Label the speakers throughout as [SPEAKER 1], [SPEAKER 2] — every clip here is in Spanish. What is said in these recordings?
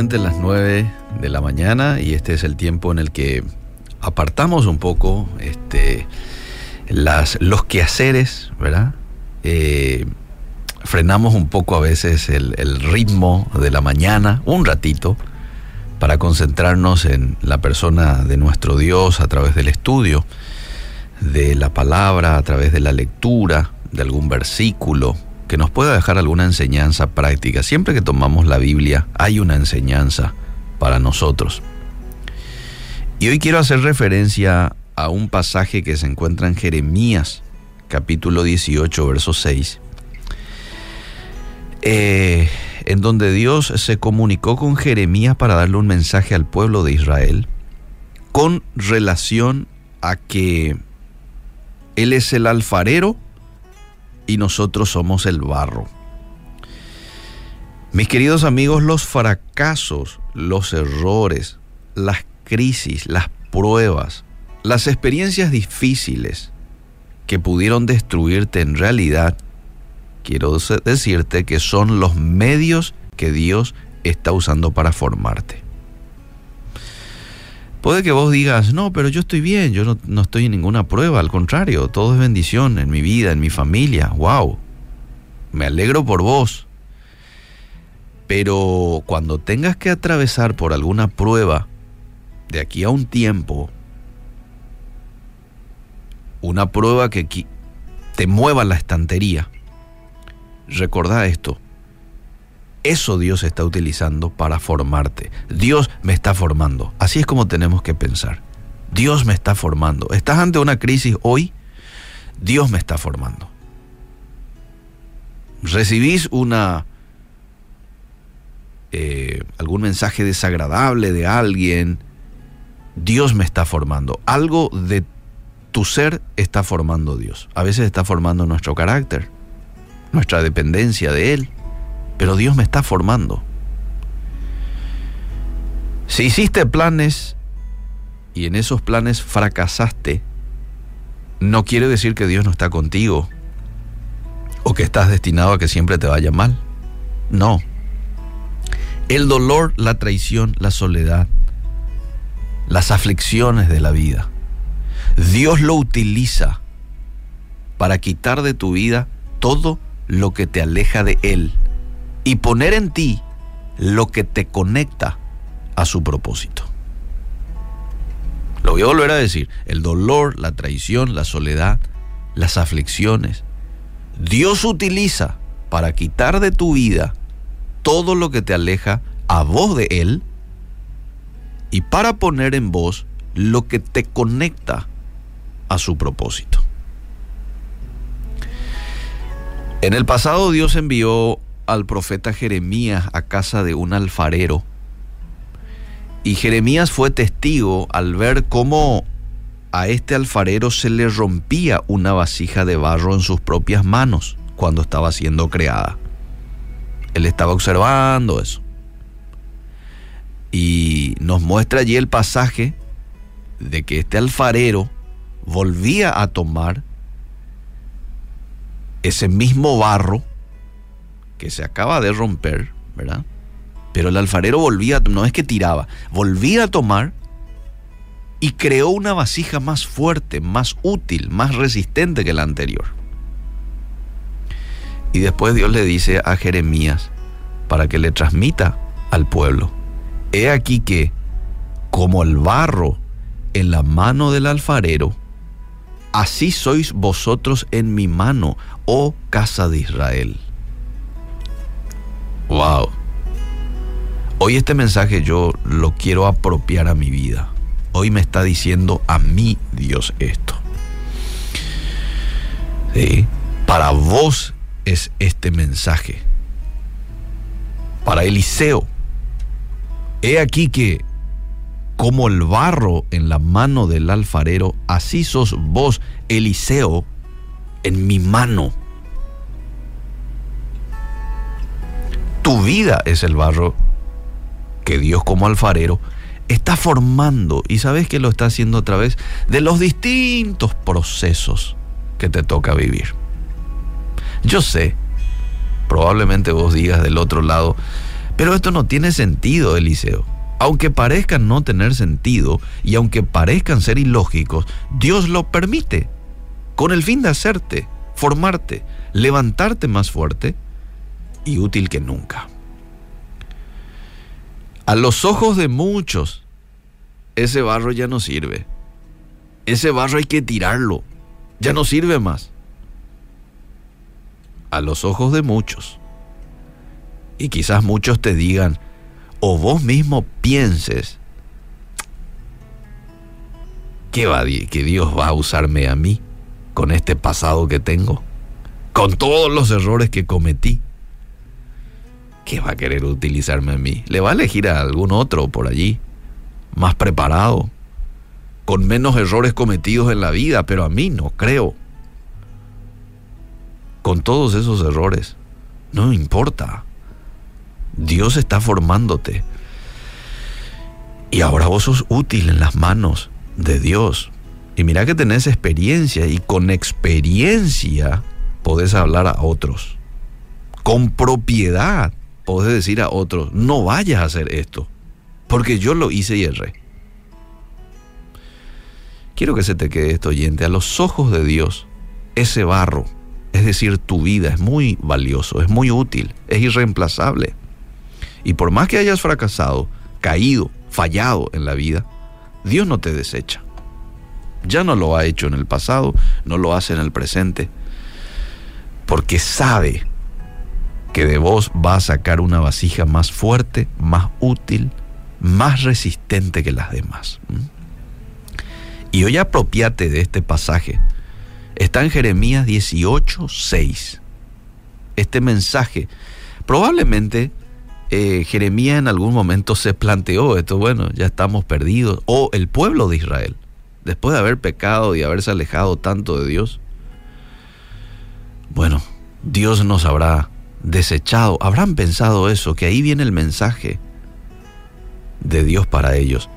[SPEAKER 1] puntualmente las 9 de la mañana y este es el tiempo en el que apartamos un poco este, los quehaceres, ¿verdad? Eh, frenamos un poco a veces el ritmo de la mañana, un ratito, para concentrarnos en la persona de nuestro Dios a través del estudio, de la palabra, a través de la lectura, de algún versículo, que nos pueda dejar alguna enseñanza práctica. Siempre que tomamos la Biblia hay una enseñanza para nosotros. Y hoy quiero hacer referencia a un pasaje que se encuentra en Jeremías, capítulo 18, verso 6, eh, en donde Dios se comunicó con Jeremías para darle un mensaje al pueblo de Israel con relación a que Él es el alfarero y nosotros somos el barro. Mis queridos amigos, los fracasos, los errores, las crisis, las pruebas, las experiencias difíciles que pudieron destruirte en realidad, quiero decirte que son los medios que Dios está usando para formarte. Puede que vos digas, no, pero yo estoy bien, yo no, estoy en ninguna prueba, al contrario, todo es bendición en mi vida, en mi familia, wow, me alegro por vos. Pero cuando tengas que atravesar por alguna prueba de aquí a un tiempo, una prueba que te mueva la estantería, recordá esto, eso Dios está utilizando para formarte. Dios me está formando. Así es como tenemos que pensar. Dios me está formando. ¿Estás ante una crisis hoy? Dios me está formando. ¿Recibís una eh, algún mensaje desagradable de alguien? Dios me está formando. Algo de tu ser está formando Dios. A veces está formando nuestro carácter, nuestra dependencia de Él pero Dios me está formando. Si hiciste planes y en esos planes fracasaste, no quiere decir que Dios no está contigo o que estás destinado a que siempre te vaya mal. No. El dolor, la traición, la soledad, las aflicciones de la vida, Dios lo utiliza para quitar de tu vida todo lo que te aleja de Él y poner en ti lo que te conecta a su propósito. Lo voy a volver a decir, el dolor, la traición, la soledad, las aflicciones, Dios utiliza para quitar de tu vida todo lo que te aleja a vos de Él y para poner en vos lo que te conecta a su propósito. En el pasado Dios envió al profeta Jeremías a casa de un alfarero. Y Jeremías fue testigo al ver cómo a este alfarero se le rompía una vasija de barro en sus propias manos cuando estaba siendo creada. Él estaba observando eso. Y nos muestra allí el pasaje de que este alfarero volvía a tomar ese mismo barro que se acaba de romper, ¿verdad? Pero el alfarero volvía, no es que tiraba, volvía a tomar y creó una vasija más fuerte, más útil, más resistente que la anterior. Y después Dios le dice a Jeremías para que le transmita al pueblo, he aquí que como el barro en la mano del alfarero, así sois vosotros en mi mano, oh casa de Israel. Wow. Hoy este mensaje yo lo quiero apropiar a mi vida. Hoy me está diciendo a mí Dios esto. ¿Sí? Para vos es este mensaje. Para Eliseo. He aquí que como el barro en la mano del alfarero, así sos vos, Eliseo, en mi mano. Tu vida es el barro que Dios como alfarero está formando y sabes que lo está haciendo a través de los distintos procesos que te toca vivir. Yo sé, probablemente vos digas del otro lado, Pero esto no tiene sentido, Eliseo. Aunque parezcan no tener sentido y aunque parezcan ser ilógicos, Dios lo permite con el fin de hacerte, formarte, levantarte más fuerte y útil que nunca. A los ojos de muchos, ese barro ya no sirve. Ese barro hay que tirarlo. Ya no sirve más. A los ojos de muchos. Y quizás muchos te digan, o vos mismo pienses, que, va, que Dios va a usarme a mí con este pasado que tengo, con todos los errores que cometí. ¿Qué va a querer utilizarme a mí? ¿Le va a elegir a algún otro por allí, más preparado, con menos errores cometidos en la vida, pero a mí no creo. Con todos esos errores, no importa. Dios está formándote. Y ahora vos sos útil en las manos de Dios. Y mira que tenés experiencia y con experiencia podés hablar a otros. Con propiedad podés decir a otros, no vayas a hacer esto, porque yo lo hice y erré. Quiero que se te quede esto oyente, a los ojos de Dios, ese barro, es decir, tu vida es muy valioso, es muy útil, es irreemplazable. Y por más que hayas fracasado, caído, fallado en la vida, Dios no te desecha. Ya no lo ha hecho en el pasado, no lo hace en el presente, porque sabe que de vos va a sacar una vasija más fuerte, más útil, más resistente que las demás. Y hoy apropiate de este pasaje. Está en Jeremías 18, 6. Este mensaje, probablemente eh, Jeremías en algún momento se planteó esto, bueno, ya estamos perdidos, o el pueblo de Israel, después de haber pecado y haberse alejado tanto de Dios, bueno, Dios nos habrá desechado, habrán pensado eso, que ahí viene el mensaje de Dios para ellos.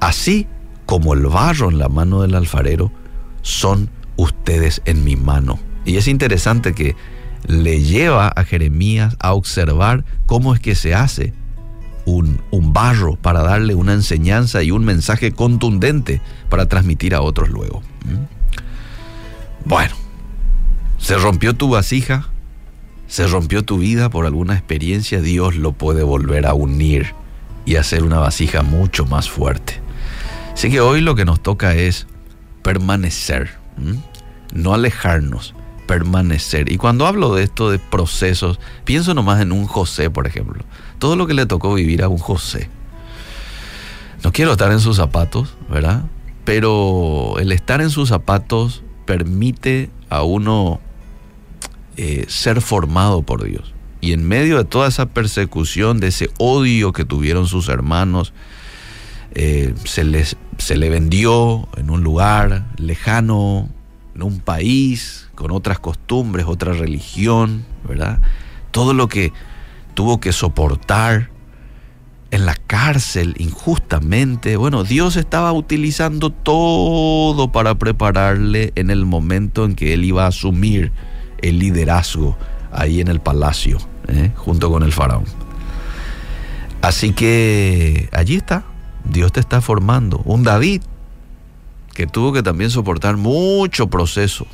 [SPEAKER 1] Así como el barro en la mano del alfarero, son ustedes en mi mano. Y es interesante que le lleva a Jeremías a observar cómo es que se hace un, un, barro para darle una enseñanza y un mensaje contundente para transmitir a otros luego. ¿Mm? Bueno, se rompió tu vasija, se rompió tu vida por alguna experiencia, Dios lo puede volver a unir y hacer una vasija mucho más fuerte. Así que hoy lo que nos toca es permanecer, no alejarnos, permanecer. Y cuando hablo de esto de procesos, pienso nomás en un José, por ejemplo. Todo lo que le tocó vivir a un José. No quiero estar en sus zapatos, ¿verdad? Pero el estar en sus zapatos permite a uno eh, ser formado por Dios. Y en medio de toda esa persecución, de ese odio que tuvieron sus hermanos, eh, se, les, se le vendió en un lugar lejano, en un país, con otras costumbres, otra religión, ¿verdad? Todo lo que tuvo que soportar en la cárcel injustamente. Bueno, Dios estaba utilizando todo para prepararle en el momento en que él iba a asumir el liderazgo ahí en el palacio, ¿eh? junto con el faraón. Así que allí está, Dios te está formando. Un David que tuvo que también soportar mucho proceso.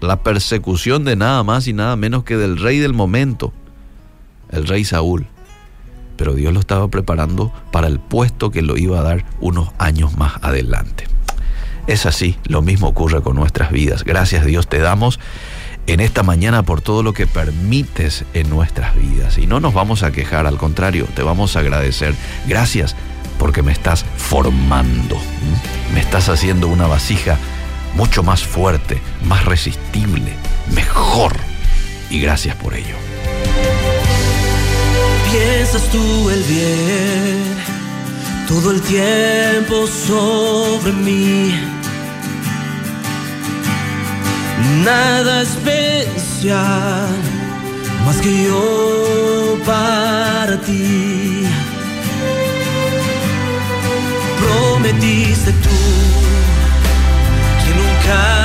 [SPEAKER 1] La persecución de nada más y nada menos que del rey del momento, el rey Saúl. Pero Dios lo estaba preparando para el puesto que lo iba a dar unos años más adelante. Es así, lo mismo ocurre con nuestras vidas. Gracias Dios te damos en esta mañana por todo lo que permites en nuestras vidas. Y no nos vamos a quejar, al contrario, te vamos a agradecer. Gracias porque me estás formando, me estás haciendo una vasija mucho más fuerte, más resistible, mejor. Y gracias por ello.
[SPEAKER 2] Piensas tú el bien todo el tiempo sobre mí nada especial más que yo para ti. Prometiste tú que nunca